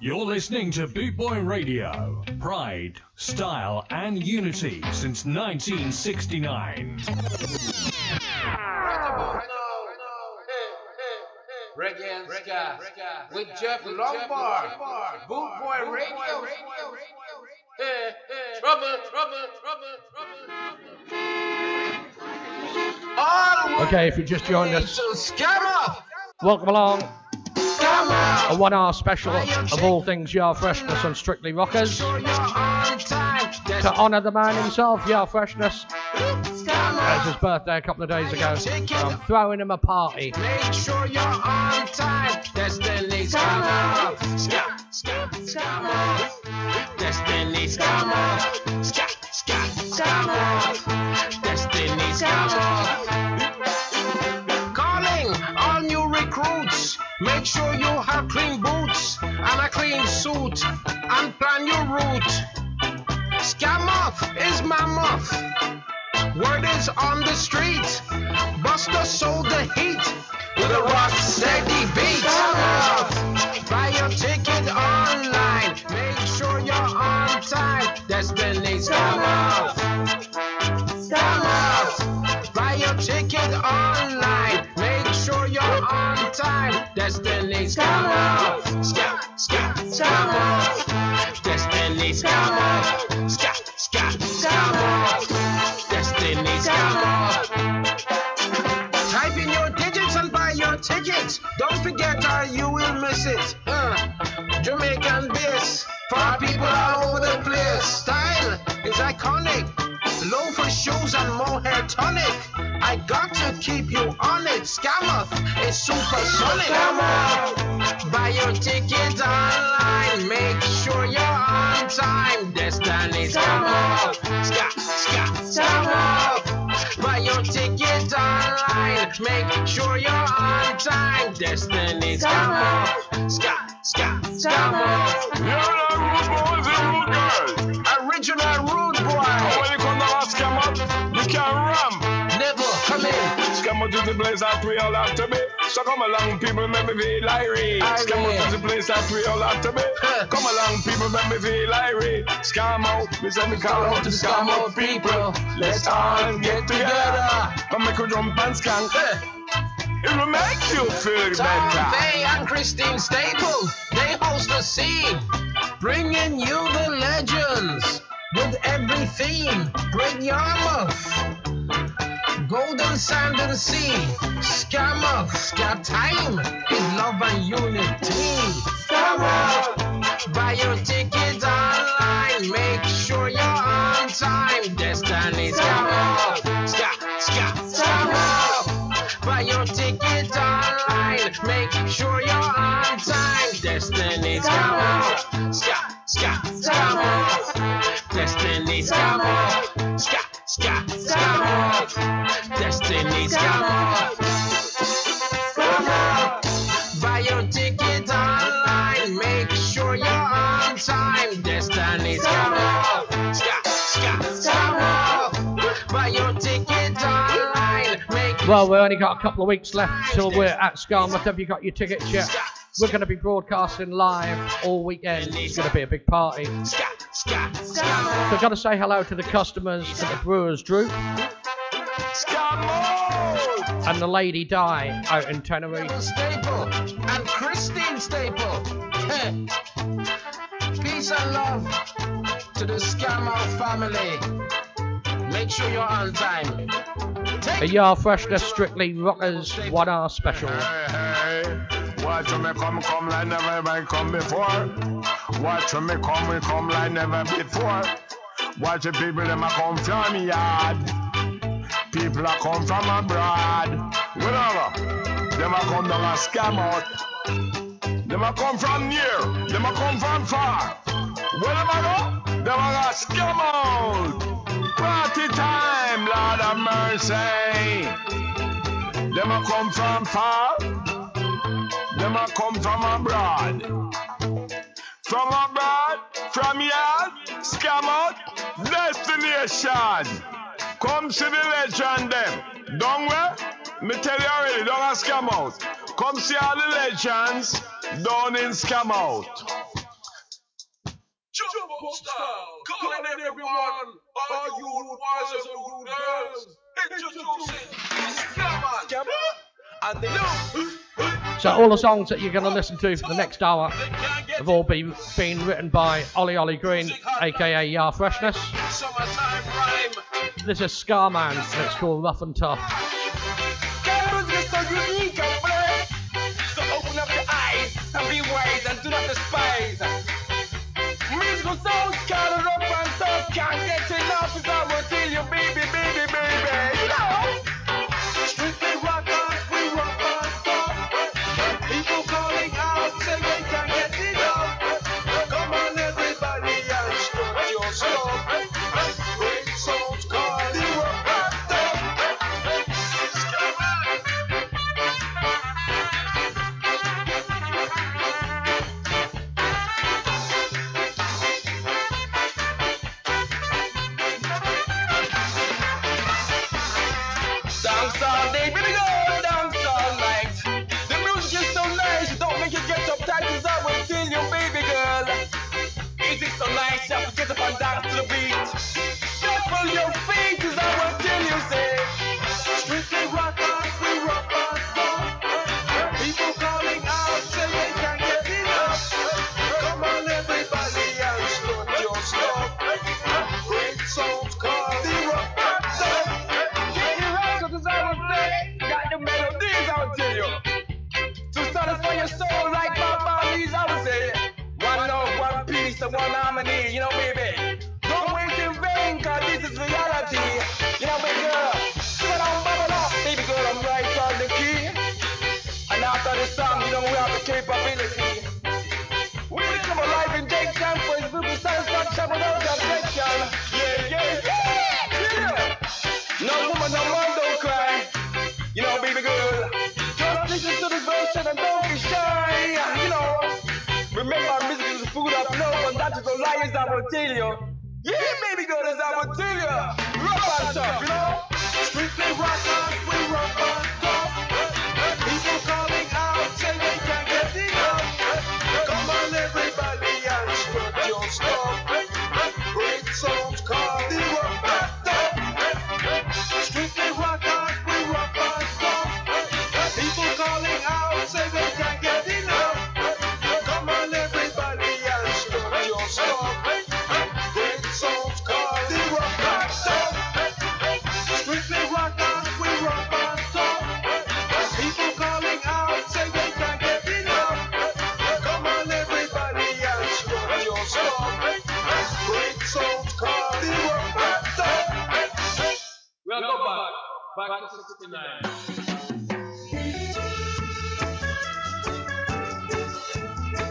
You're listening to Boot Boy Radio. Pride, style, and unity since 1969. Reggae and ska with Jeff Lombard, Boot Boy Radio. Hey, hey, Trouble, trouble, trouble, trouble. Okay, if you just joined us, So scammer, welcome along. A one hour special of all things Yar Freshness on Strictly Rockers. Sure you're on time. That's To honour the man himself, Yar Freshness. scammer. It's his birthday a couple of days ago. So I'm throwing him a party. Make sure you're on time. Destiny scammer. Scam, scam, scammer. Destiny scammer. Scam, scam, scammer. Destiny scammer. Make sure you have clean boots and a clean suit and plan your route. Scam off is mammoth. Word is on the street. Buster sold the heat with a rock steady beat. Scam off, buy your ticket online. Make sure you're on time. Destiny scam off. Scam off. Buy your ticket online. Make sure you're on time. Destiny scam off. Scam, scam, scam off. Destiny scam off. Scam, scam, scam off. Destiny scam off. Type in your digits and buy your tickets. Don't forget or you will miss it. Uh, Jamaican bass for people all over the place. Style is iconic. Loafer shoes and mohair tonic. I got to keep you on Skamouth is supersonic. Skamouth. Buy your ticket online. Make sure you're on time. Destiny Skamouth. Ska, ska, Skamouth. Buy your ticket online. Make sure you're on time. Destiny Skamouth. Ska, ska, Skamouth. You're a rude boy, the rude girl. Original rude boy. When you come to a scam up, you can't ram. In. To the place that we all have to be. So come along, people, make me feel irate. Up to the place that we all have to be. Come along, people, make me feel irate. Scam out, we send me call out to the scam out people. Let's all get together. Come make a jump and skank. It will make you feel Tom better. Faye and Christine Staple, they host the scene, bringing you the legends with every theme. Bring Yarmouth, Golden Sand and Sea, Skamouth, Scat Time, is love and unity. Skamouth, buy your ticket online, make sure you're on time. Destiny Skamouth, Scat, Scat, Skamouth. Buy your ticket online. Make sure you're on time. Destiny Scammer. Ska, ska, scammer. Destiny Scammer. Ska, ska, scammer. Destiny Scammer. Scammer. Buy your ticket online. Make sure you're on time. Destiny Scammer. Ska, ska, scammer. Buy your ticket online. Make Well, we've only got a couple of weeks left till we're at Skamouth. Have you got your tickets yet? We're going to be broadcasting live all weekend. It's going to be a big party. So. I've got to say hello to the customers at the Brewers Droop and the Lady Di out in Tenerife. Staple and Christine Staple. Peace and love to the Scammer family. Make sure you're on time. A Take Yar Freshness Strictly Rockers 1R special. Hey, hey, watch me come, come like never ever come before. Watch me come, come like never before. Watch the people them a come from yard. People a come from abroad. Whatever, them a come down a scam out. Them a come from near, them a come from far. Where them a go? Them a scam out. Party time, Lord of mercy. Them a come from far. Them a come from abroad. From abroad, from yard, scam out? Destination. Come see the legend them. Don't where? Me tell you already, don't a scam out. Come see all the legends down in scam out. Jump up style, calling everyone, Are you wise or you girls, introducing scam out. Scam. And they know. So all the songs that you're going to listen to for the next hour have all been been written by Ollie Ollie Green, aka Yar Freshness. This is Scarman, and it's called Rough and Tough. Musical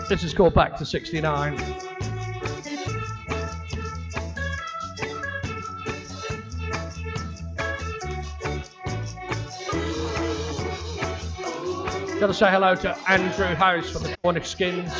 This is called Back to 69. Gotta say hello to Andrew House from the Cornish Skins.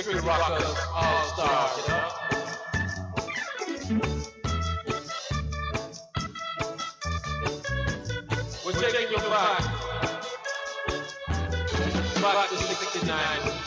Strictly Rockers All Stars. You know? We're taking your block. Block to 69.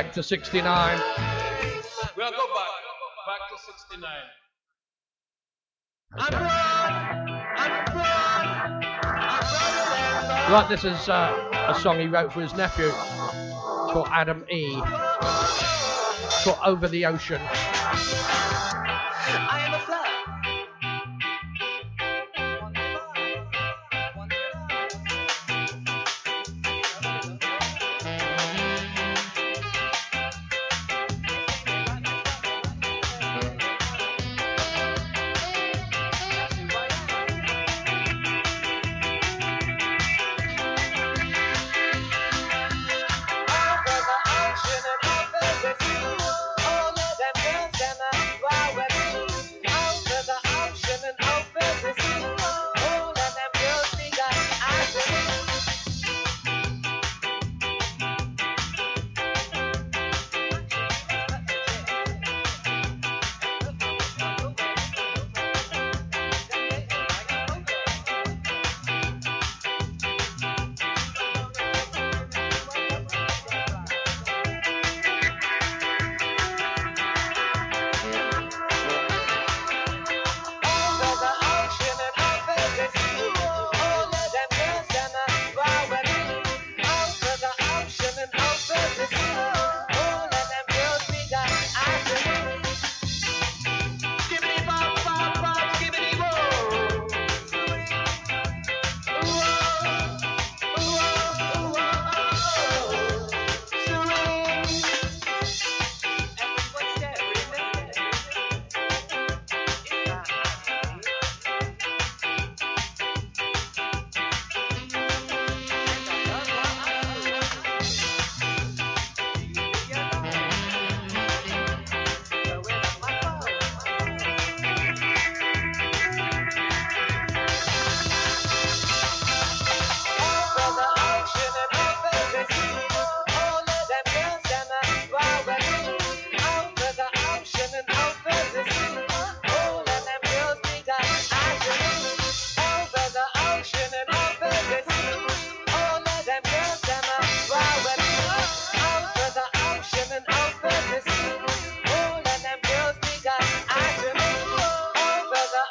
Back to 69. We'll go back. Back to 69. Right, this is uh, a song he wrote for his nephew called Adam E. Called Over the Ocean.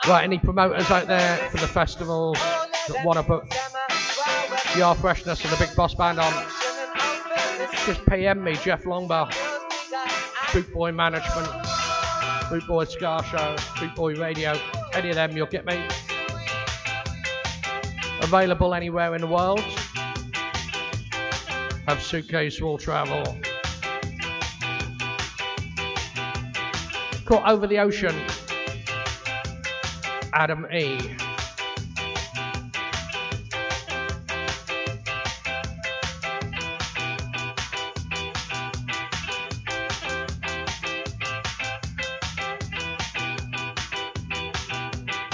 Right, any promoters out there for the festivals that want to put Your Freshness and the Big Boss Band on? Just PM me, Jeff Longbar, Boot Boy Management, Boot Boy Ska Show, Boot Boy Radio, any of them, you'll get me. Available anywhere in the world. Have suitcase, will travel. Caught over the ocean. Adam A.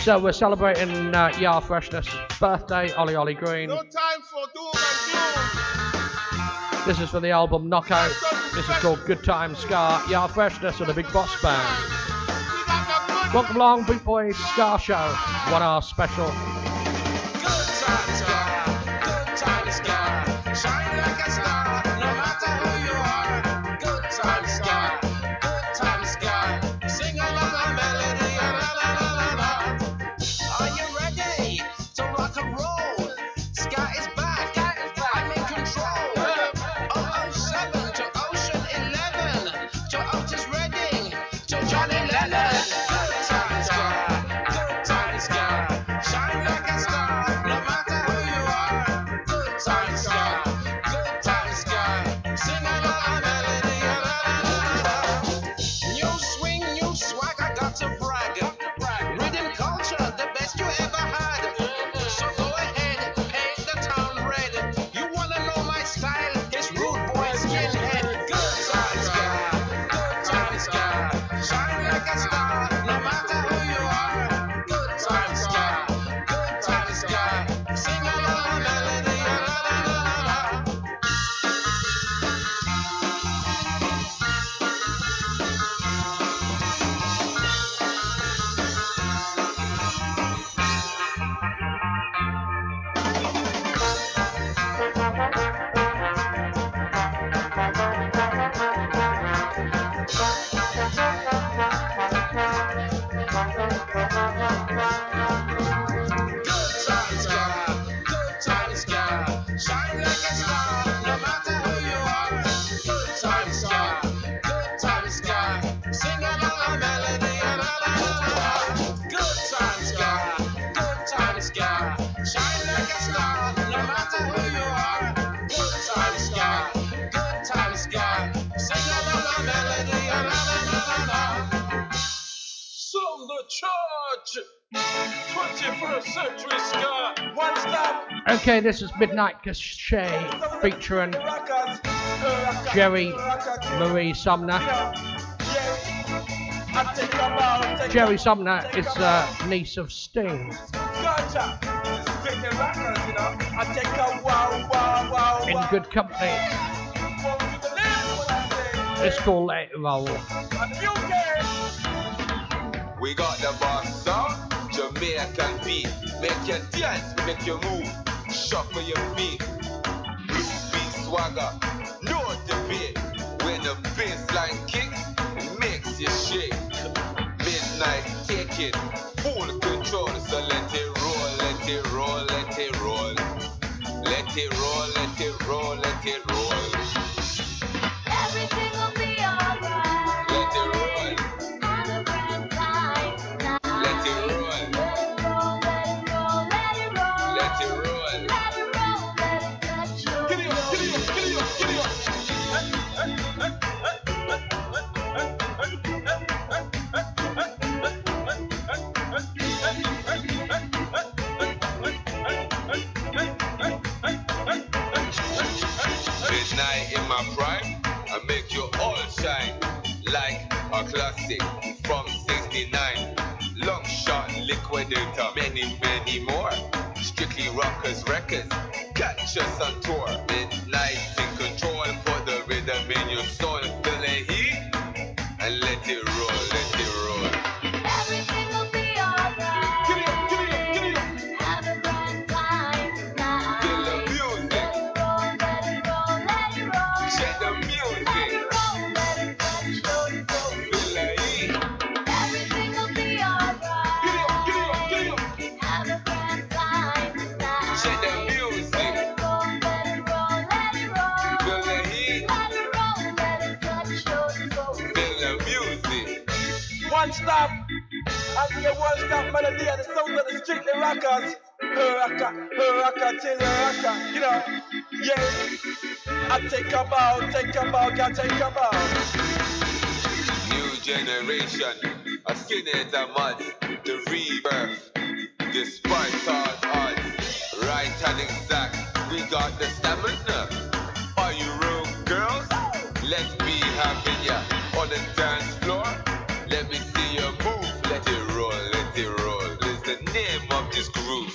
So we're celebrating uh, Yar Freshness birthday, Ollie Ollie Green. No time for doom and doom. This is for the album Knockout. This is called Good Time Ska, Yar Freshness and the Big Boss Band. Welcome along, Boot Boy Ska Show. What our special. Good times Okay, this is Midnight Cachet featuring Jerry Marie Sumner. Jerry Sumner is a uh, niece of Sting. In good company. It's called Let It Roll. We got the boss, Jamaican beat. Make you dance, make you move. Shuffle your feet. Beat swagger. No debate. When the bassline kicks, makes you shake. Midnight taking full control. So let it roll, let it roll, let it roll. Let it roll, let it roll, let it roll. Let it roll. you all shine like a classic from 69. Long shot liquidator, many, many more. Strictly Rockers Records, catch us on tour midnight. strictly rockers. Rocker, rocker till rocker, you know. Yeah. I take a bow, take a bow, can take a bow. New generation, a skinhead a mud, the rebirth, despite all odds. Right and exact, we got the stamina. Are you real girls? Let's be happy. On the dance floor, let me them up this groove.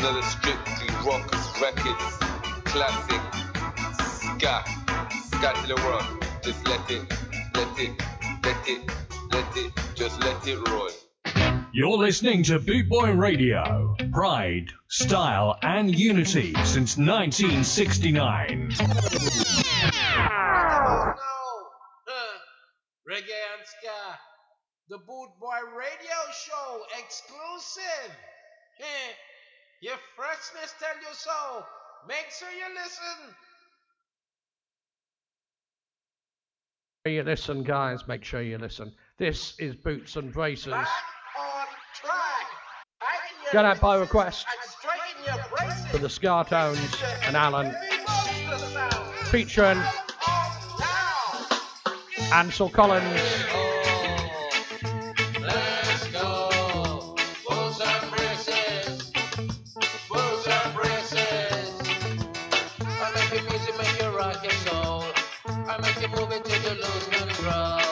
another strictly rockers classic ska ska the world just let it let it let it let it just let it roll you're listening to Bootboy Radio. Pride, style, and unity since 1969. Oh, no. uh, reggae and ska, the Bootboy Radio Show exclusive. Your freshness tell you so. Make sure you listen. You listen, guys. Make sure you listen. This is Boots and Braces. Get out by request for the Scar Tones and Alan, featuring Ansel Collins. with the low moon cross.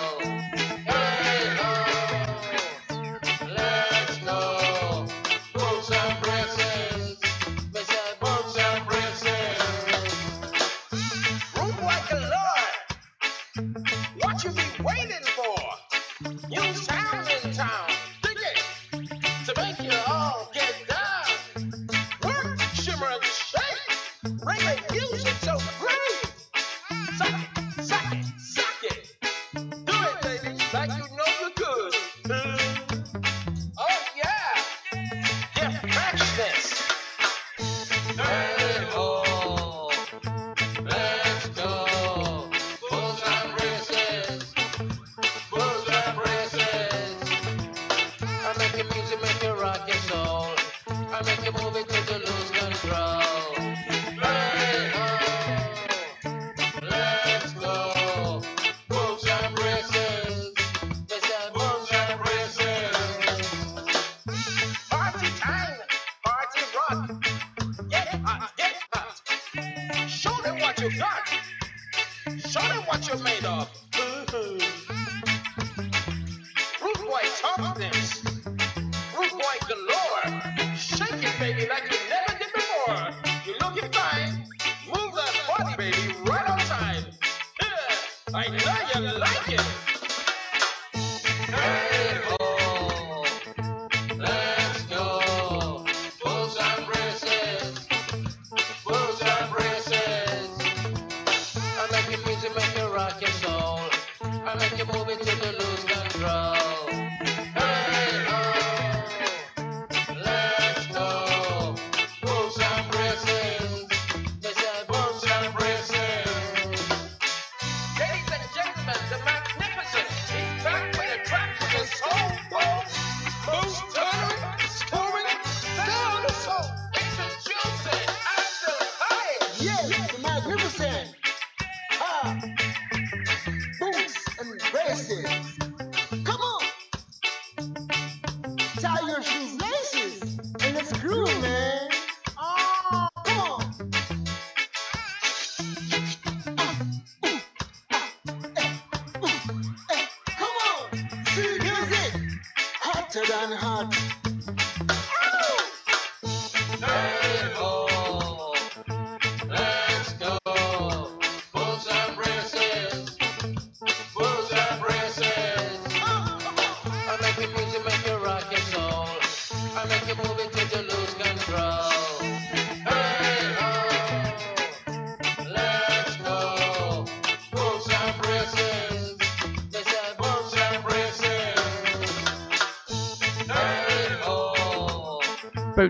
Yes, magnificent. Ah, boots and braces.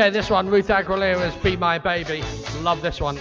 Okay, this one, Ruth Aguilera's Be My Baby. Love this one.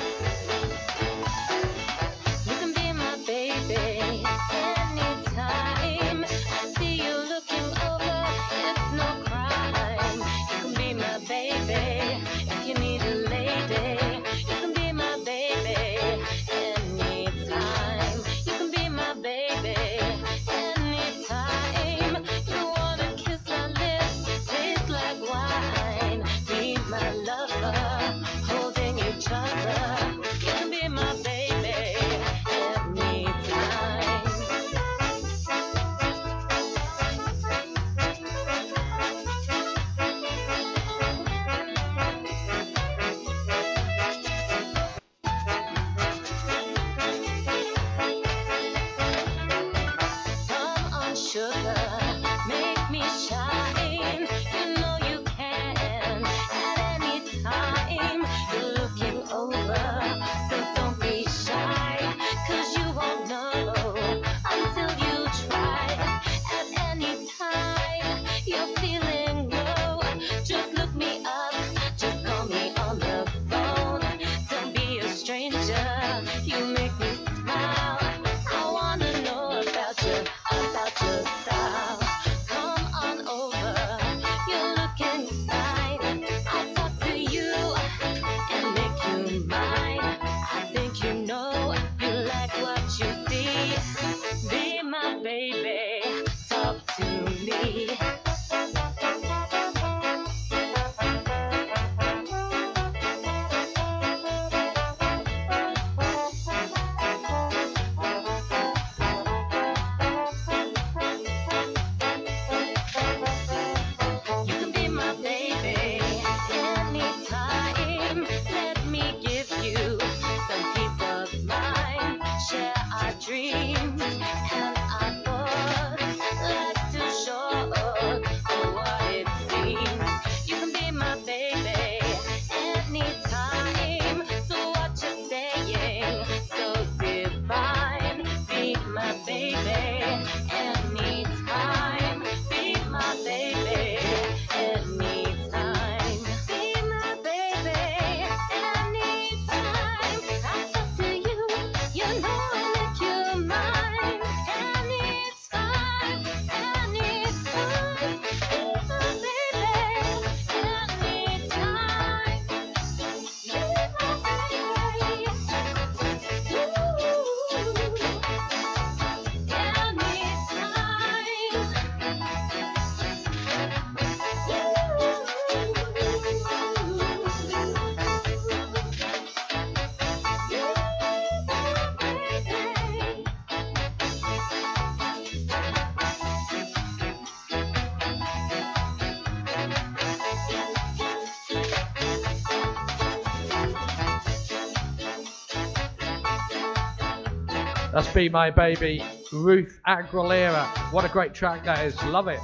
That's Be My Baby, Ruth Aguilera. What a great track that is. Love it.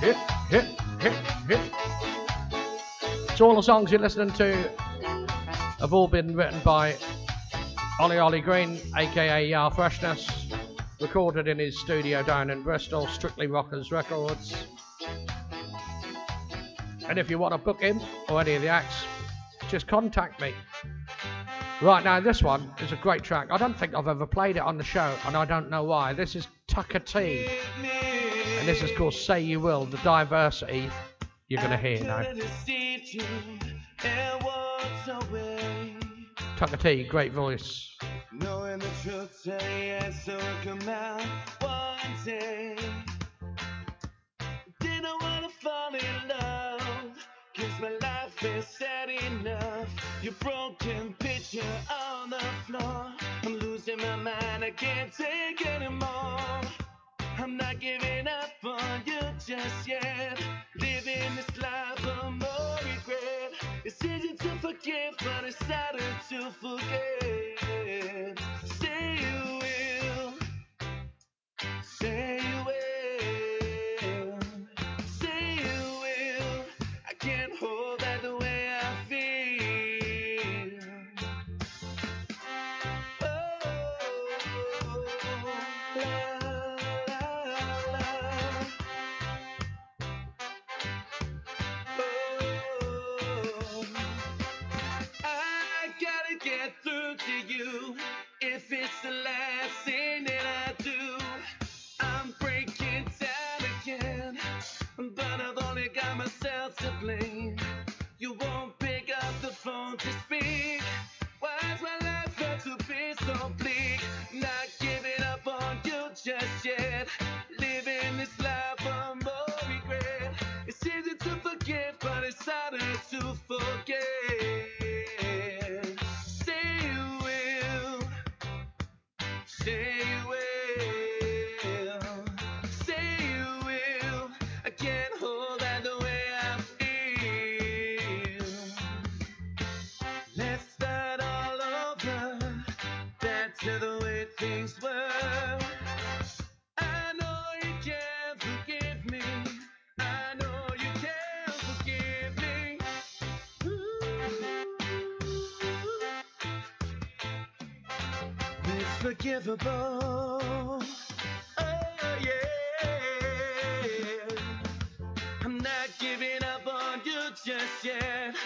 Hit, hit, hit, hit. So all the songs you're listening to have all been written by Ollie Ollie Green, aka Yar Freshness, recorded in his studio down in Bristol, Strictly Rockers Records. And if you want to book him or any of the acts, just contact me. Right now, this one is a great track. I don't think I've ever played it on the show, and I don't know why. This is Tucker T, and this is called Say You Will. The diversity you're gonna hear now. Tucker T, great voice. Knowing the truth, say yes, so it come out one day. Didn't wanna fall in love, cause my life is sad enough. Your broken picture on the floor. I'm losing my mind, I can't take anymore. I'm not giving up on you just yet. Living this life of more regret. It's easy to forgive, but it's harder to forget. Say you will. Say just yet.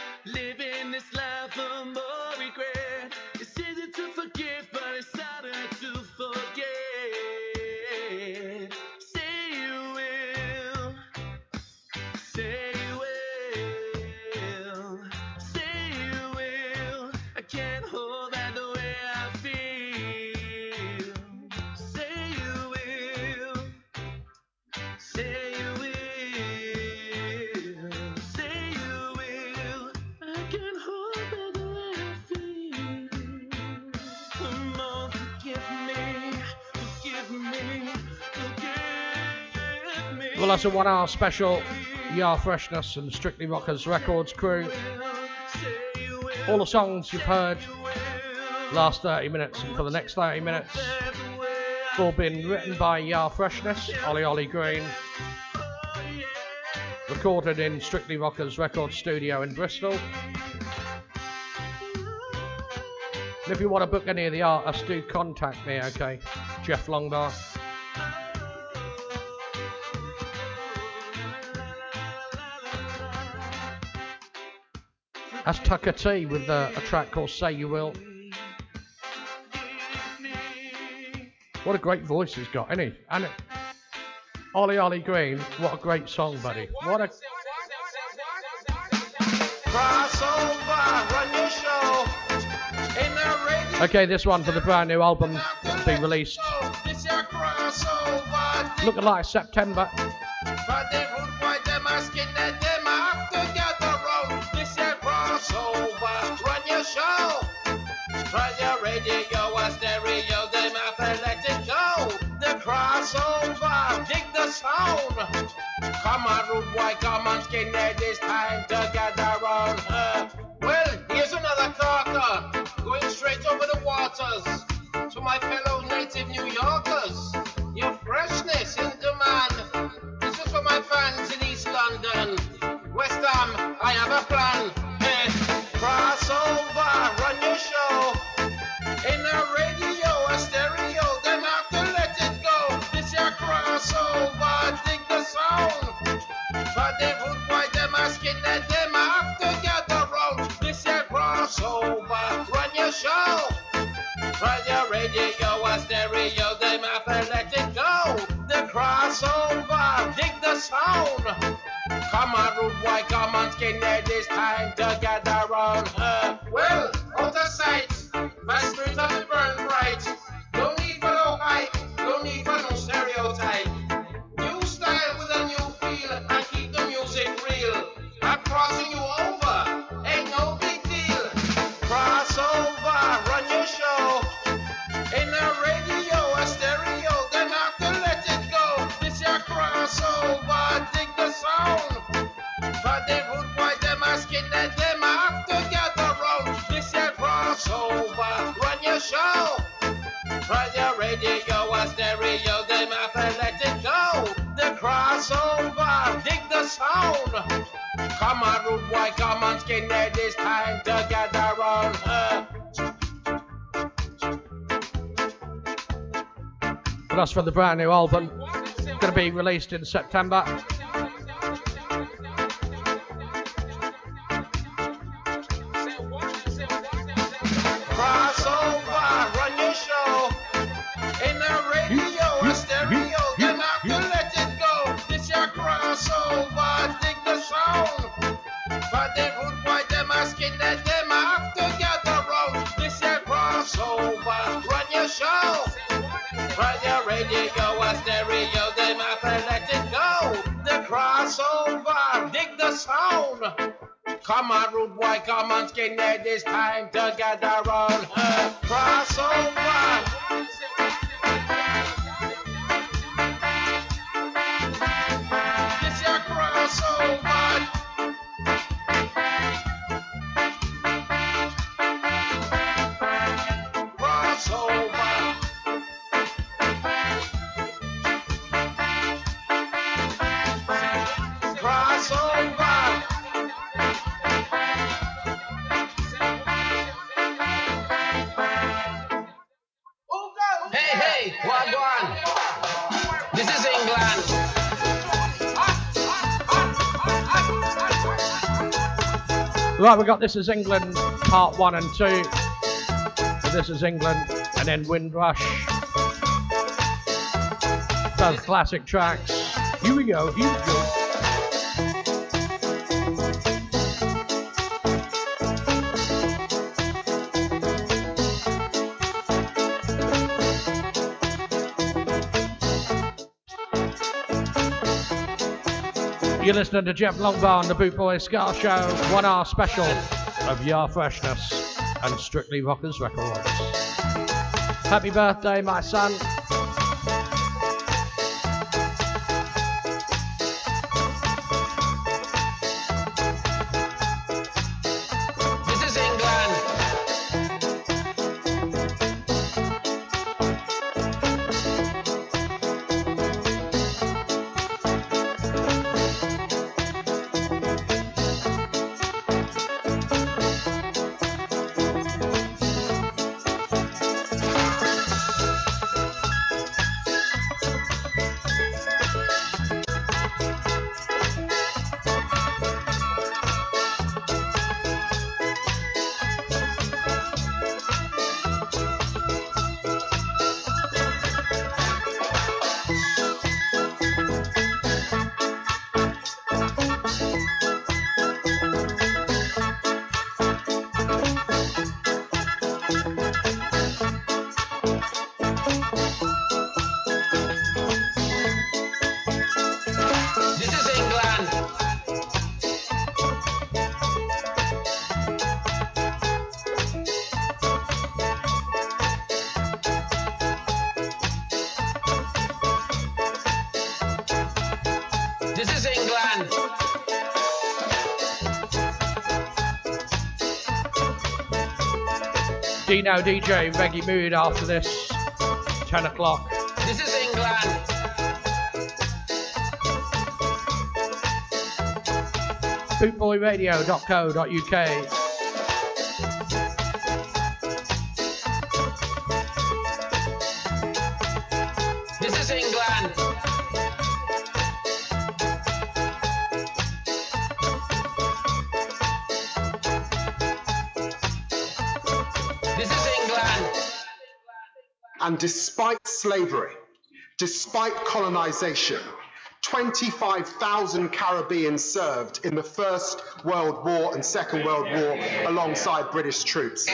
Well, that's a one hour special. Yar Freshness and Strictly Rockers Records crew. All the songs you've heard last 30 minutes and for the next 30 minutes all been written by Yar Freshness, Ollie Ollie Green. Recorded in Strictly Rockers Record Studio in Bristol. And if you want to book any of the artists, do contact me, okay? Jeff Longbar. That's Tucker T with uh, a track called Say You Will. What a great voice he's got, isn't he? And Ollie Ollie Green, what a great song, buddy. What a. Okay, this one for the brand new album that'll be released. Looking like September. Show. Run your radio and stereo, have to let it go. The crossover, dig the sound. Come on, rude boy, come on, skinhead, it's time to get around. Uh, well, here's another corker, going straight over the waters. To my fellow native New Yorkers, your freshness in demand. This is for my fans in East London. West Ham, I have a plan. Eh, crossover. In a radio, a stereo, then have to let it go. This your crossover, dig the sound. But the rude boy, them asking that them have to get around. This your crossover, run your show. Run your radio and stereo, they might let it go. The crossover, dig the sound. Come on, rude boy, come on, skinhead, it's time to gather round Run your radio, a stereo, them to let it go. The crossover, dig the sound. Come on, rude boy, come on, skinhead, it's time to gather round. Uh, But that's from the brand new album. Going to be released in September. Rude have to. This crossover, run your show. Run your radio, stereo, it go. The crossover, dig the sound. Come on, rude boy, come on, skinhead, it's time to gather round. Uh, crossover. Right, we've got This Is England Part 1 and 2. So this is England and then Windrush. Those classic tracks. Here we go, here we go. You're listening to Jeff Longbar on the Boot Boy Ska Show, one hour special of Yar Freshness and Strictly Rockers Records. Happy birthday, my son. Dino DJ, Reggae Mood after this. 10 o'clock. This is England. bootboyradio.co.uk. And despite slavery, despite colonization, 25,000 Caribbeans served in the First World War and Second World War alongside British troops.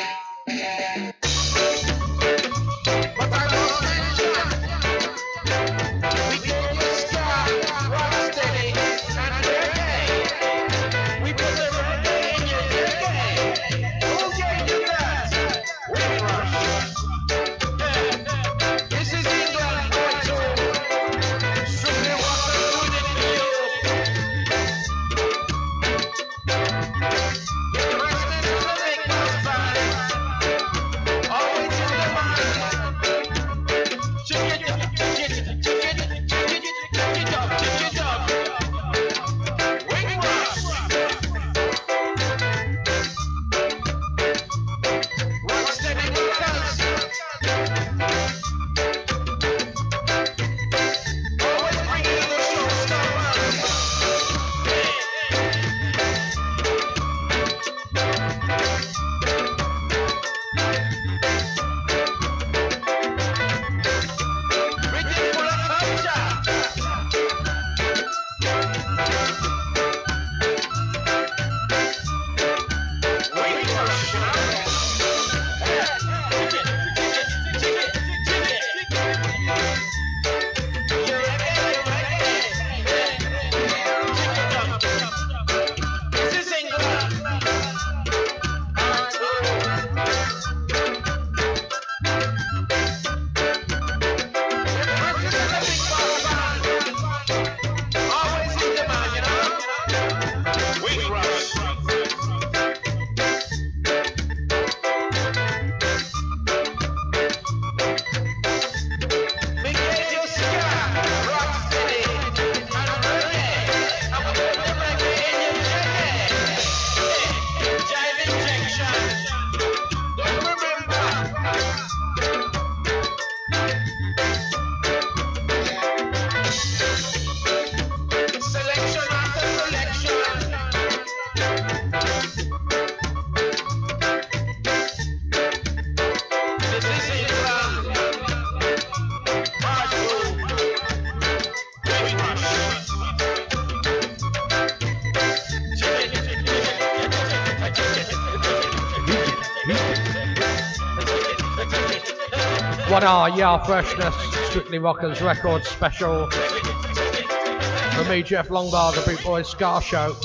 Yar Freshness, Strictly Rockers Records special. For me, Jeff Longbar, the Boot Boy Ska Show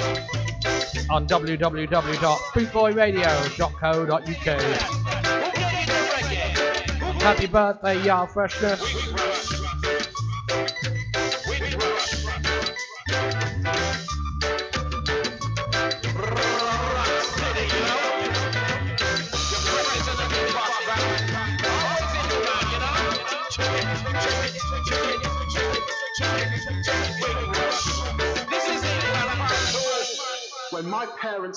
on www.bootboyradio.co.uk. Happy birthday, Yar Freshness.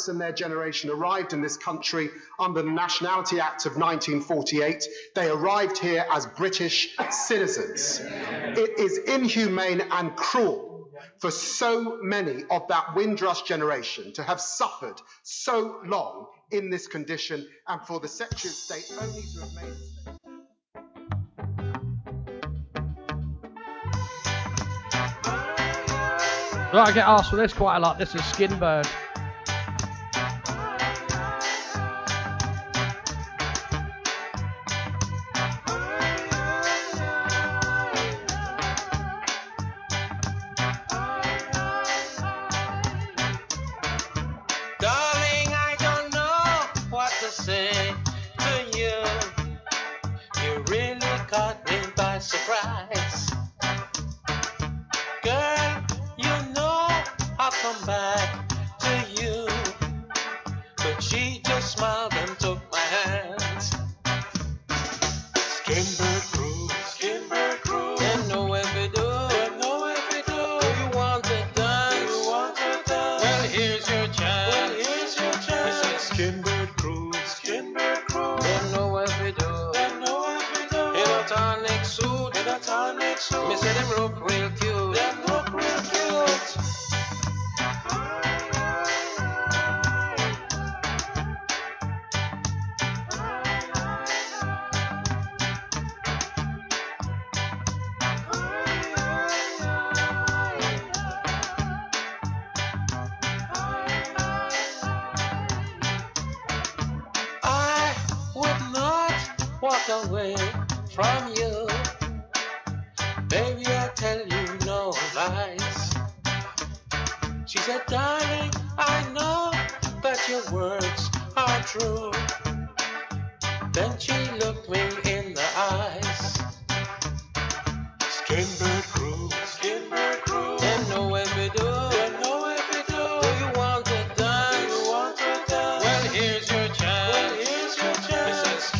Parents and their generation arrived in this country under the Nationality Act of 1948, they arrived here as British citizens. It is inhumane and cruel for so many of that Windrush generation to have suffered so long in this condition and for the Secretary of State only to have made. I get asked for this quite a lot. This is Skinbird.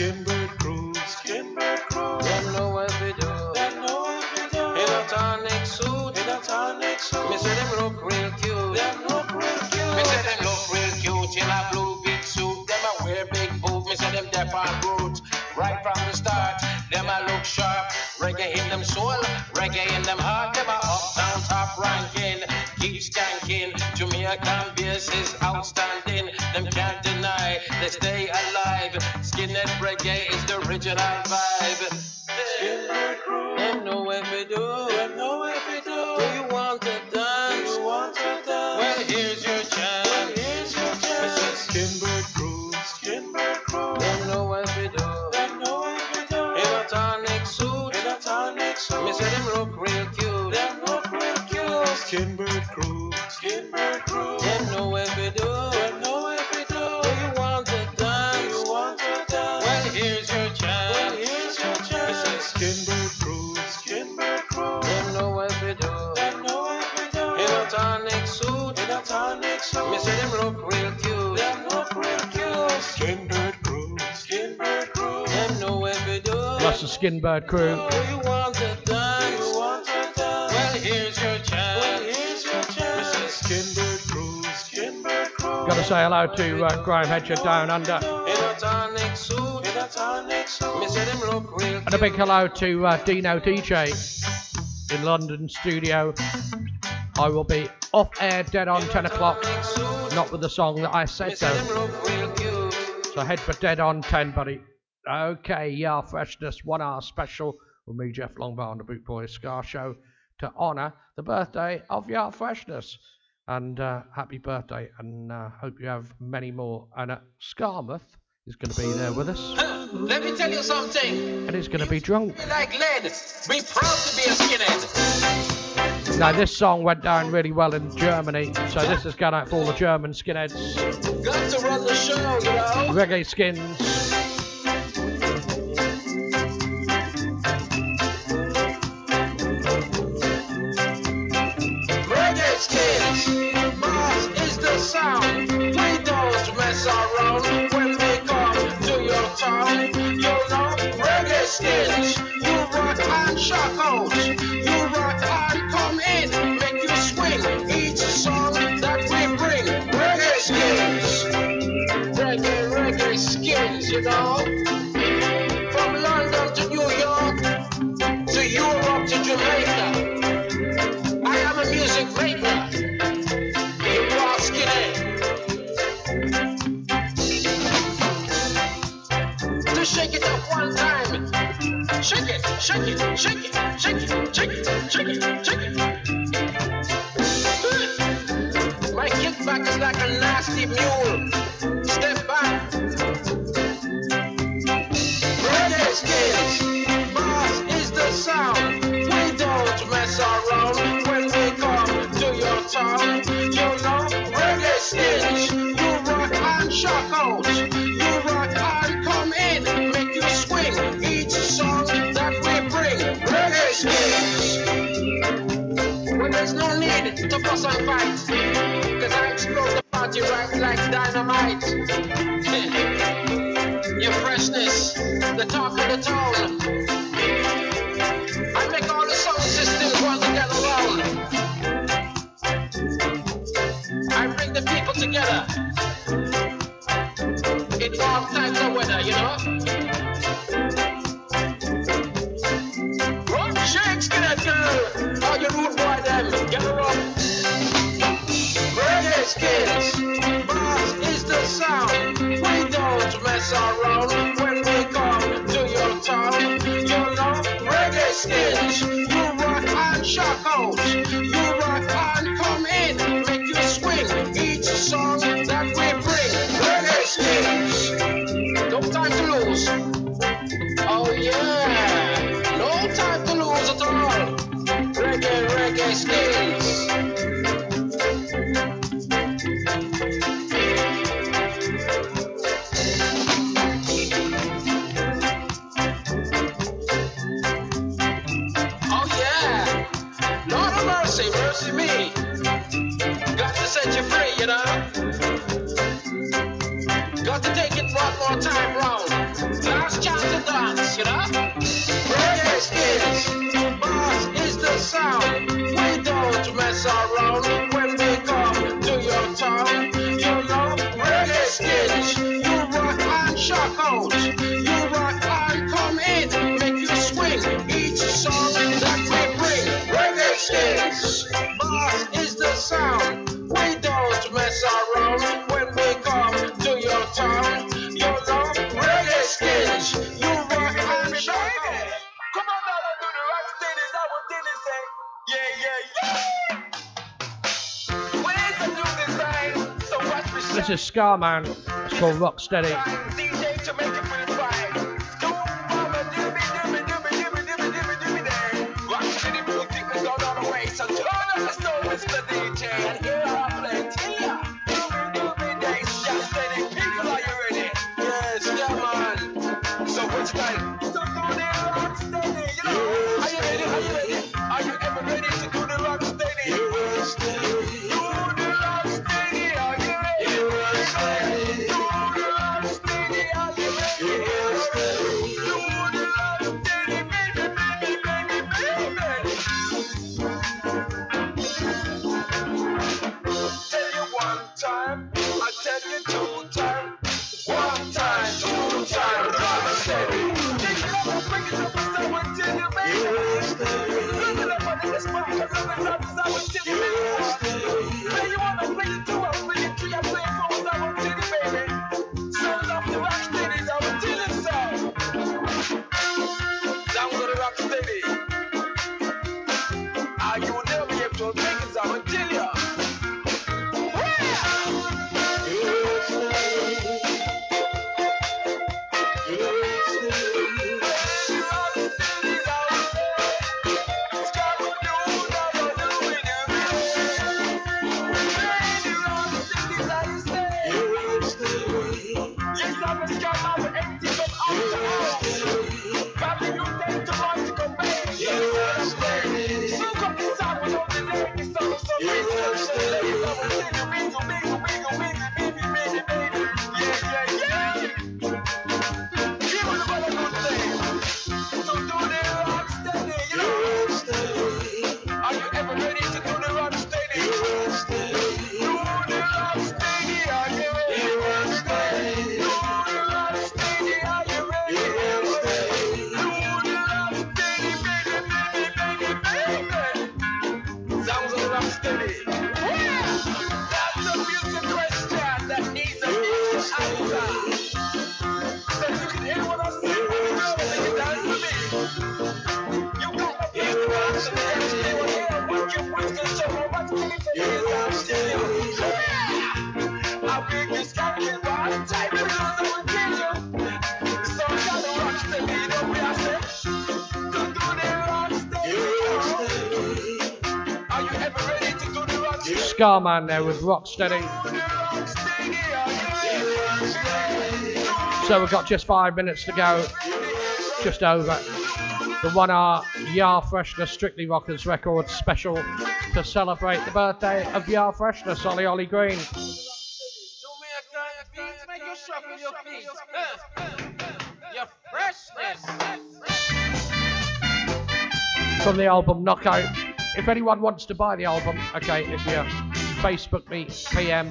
Chance. It says Skinbird crew, Skinbird crew. Them know what we do, them know what we do. In a tonic suit, in a tonic suit. Me say them look real cute, them look real cute. Me say them look real cute in a blue big suit. Them a wear big boot. Me say them deaf on root. Right from the start, them a look sharp. Reggae in them soul, reggae in them heart. Them a uptown top ranking, keep skanking. Jamaican bass is outstanding. Them can't deny they stay alive. Skinhead reggae is the original vibe. A tonic suit, in a tonic suit. Me say them look real And a big hello to uh, Dino DJ in London studio. I will be off air dead on 10 o'clock, not with the song that I said though. So. head for dead on 10, buddy. Okay, yeah, freshness, one hour special with me, Jeff Longbar, on the Boot Boy Ska Show to honour the birthday of Yard Freshness. And uh, happy birthday, and uh, hope you have many more. And uh, Skamouth is going to be there with us, Let me tell you something. and he's going to be drunk. Be like lead. Be proud to be a skinhead. Now, this song went down really well in Germany, so this is going out for all the German skinheads. Got to run the show, you know. Reggae skins. Shake it, shake it, shake it, shake it, shake it, shake it. My kickback is like a nasty mule. Step back. Reggae skills. There's no need to fuss and fight. Scarman. It's called Rocksteady. Scarman there with Rocksteady. So we've got just five minutes to go, just over. The one hour Yar Freshness Strictly Rockers record special to celebrate the birthday of Yar Freshness, Ollie Ollie Green. From the album Knockout. If anyone wants to buy the album, okay, if you Facebook me, PM,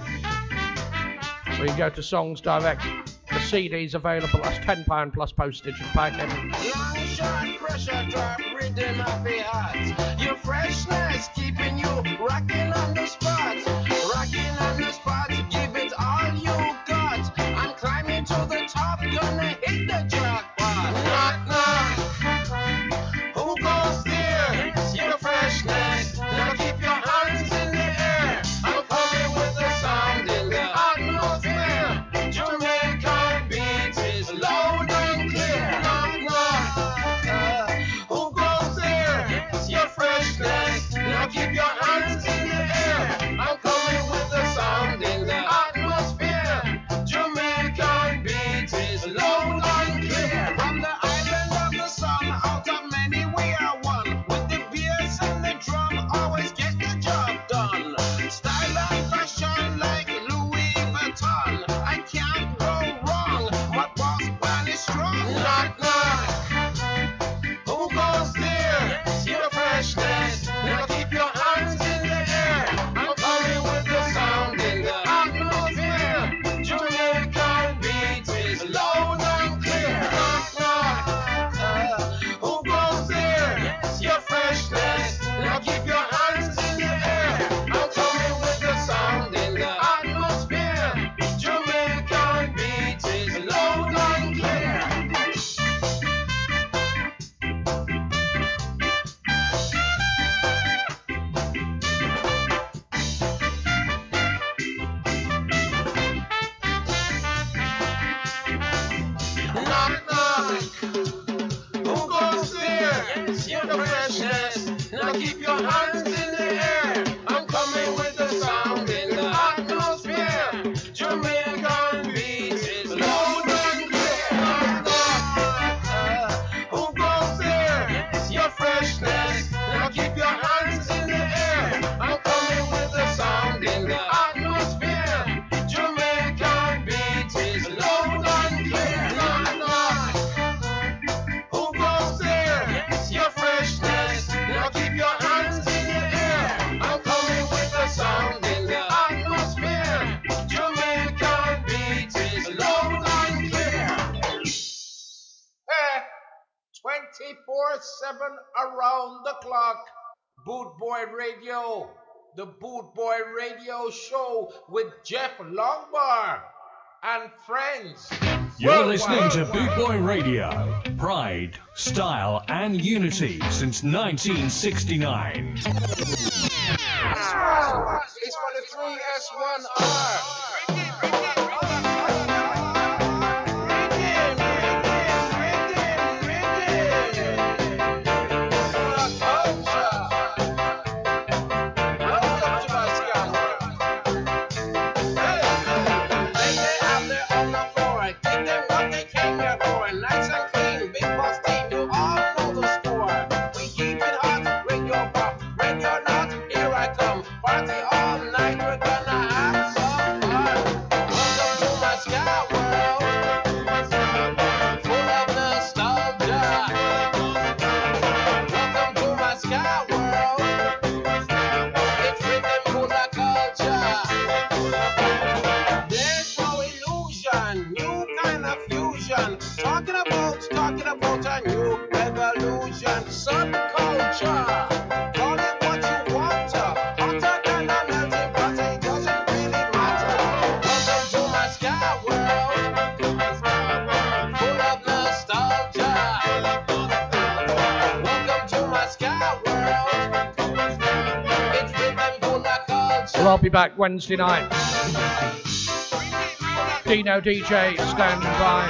We you go to Songs Direct. The CD is available, that's £10 plus postage and packing. Your freshness keeping you rocking on the spot. Rocking on the spot, give it all you got. I'm climbing to the top, gonna hit the jackpot. Knock, knock. 24 7 around the clock. Boot Boy Radio. The Boot Boy Radio Show with Jeff Longbar and friends. You're listening to Boot Boy Radio. Pride, style, and unity since 1969. It's for the 3S1R. Party I'll be back Wednesday night. Dino DJ standing by.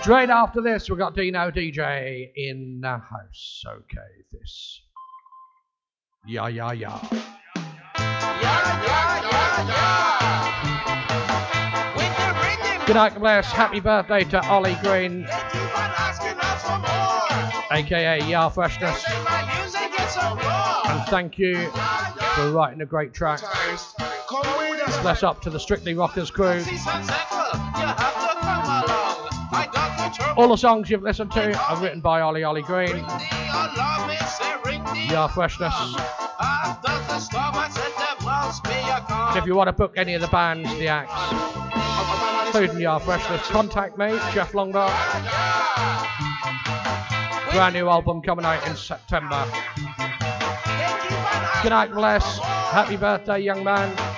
Straight after this, we've got Dino DJ in the house. Okay, this. Yeah, yeah, yeah. Good night, bless. Happy birthday to Ollie Green, aka Yar Freshness. And thank you for writing a great track. Bless up to the Strictly Rockers crew. All the songs you've listened to are written by Ollie Ollie Green. Yar Freshness. And if you want to book any of the bands, the acts, including Yar Freshness, contact me, Jeff Longbar. Brand new album coming out in September. Good night, bless. Happy birthday, young man.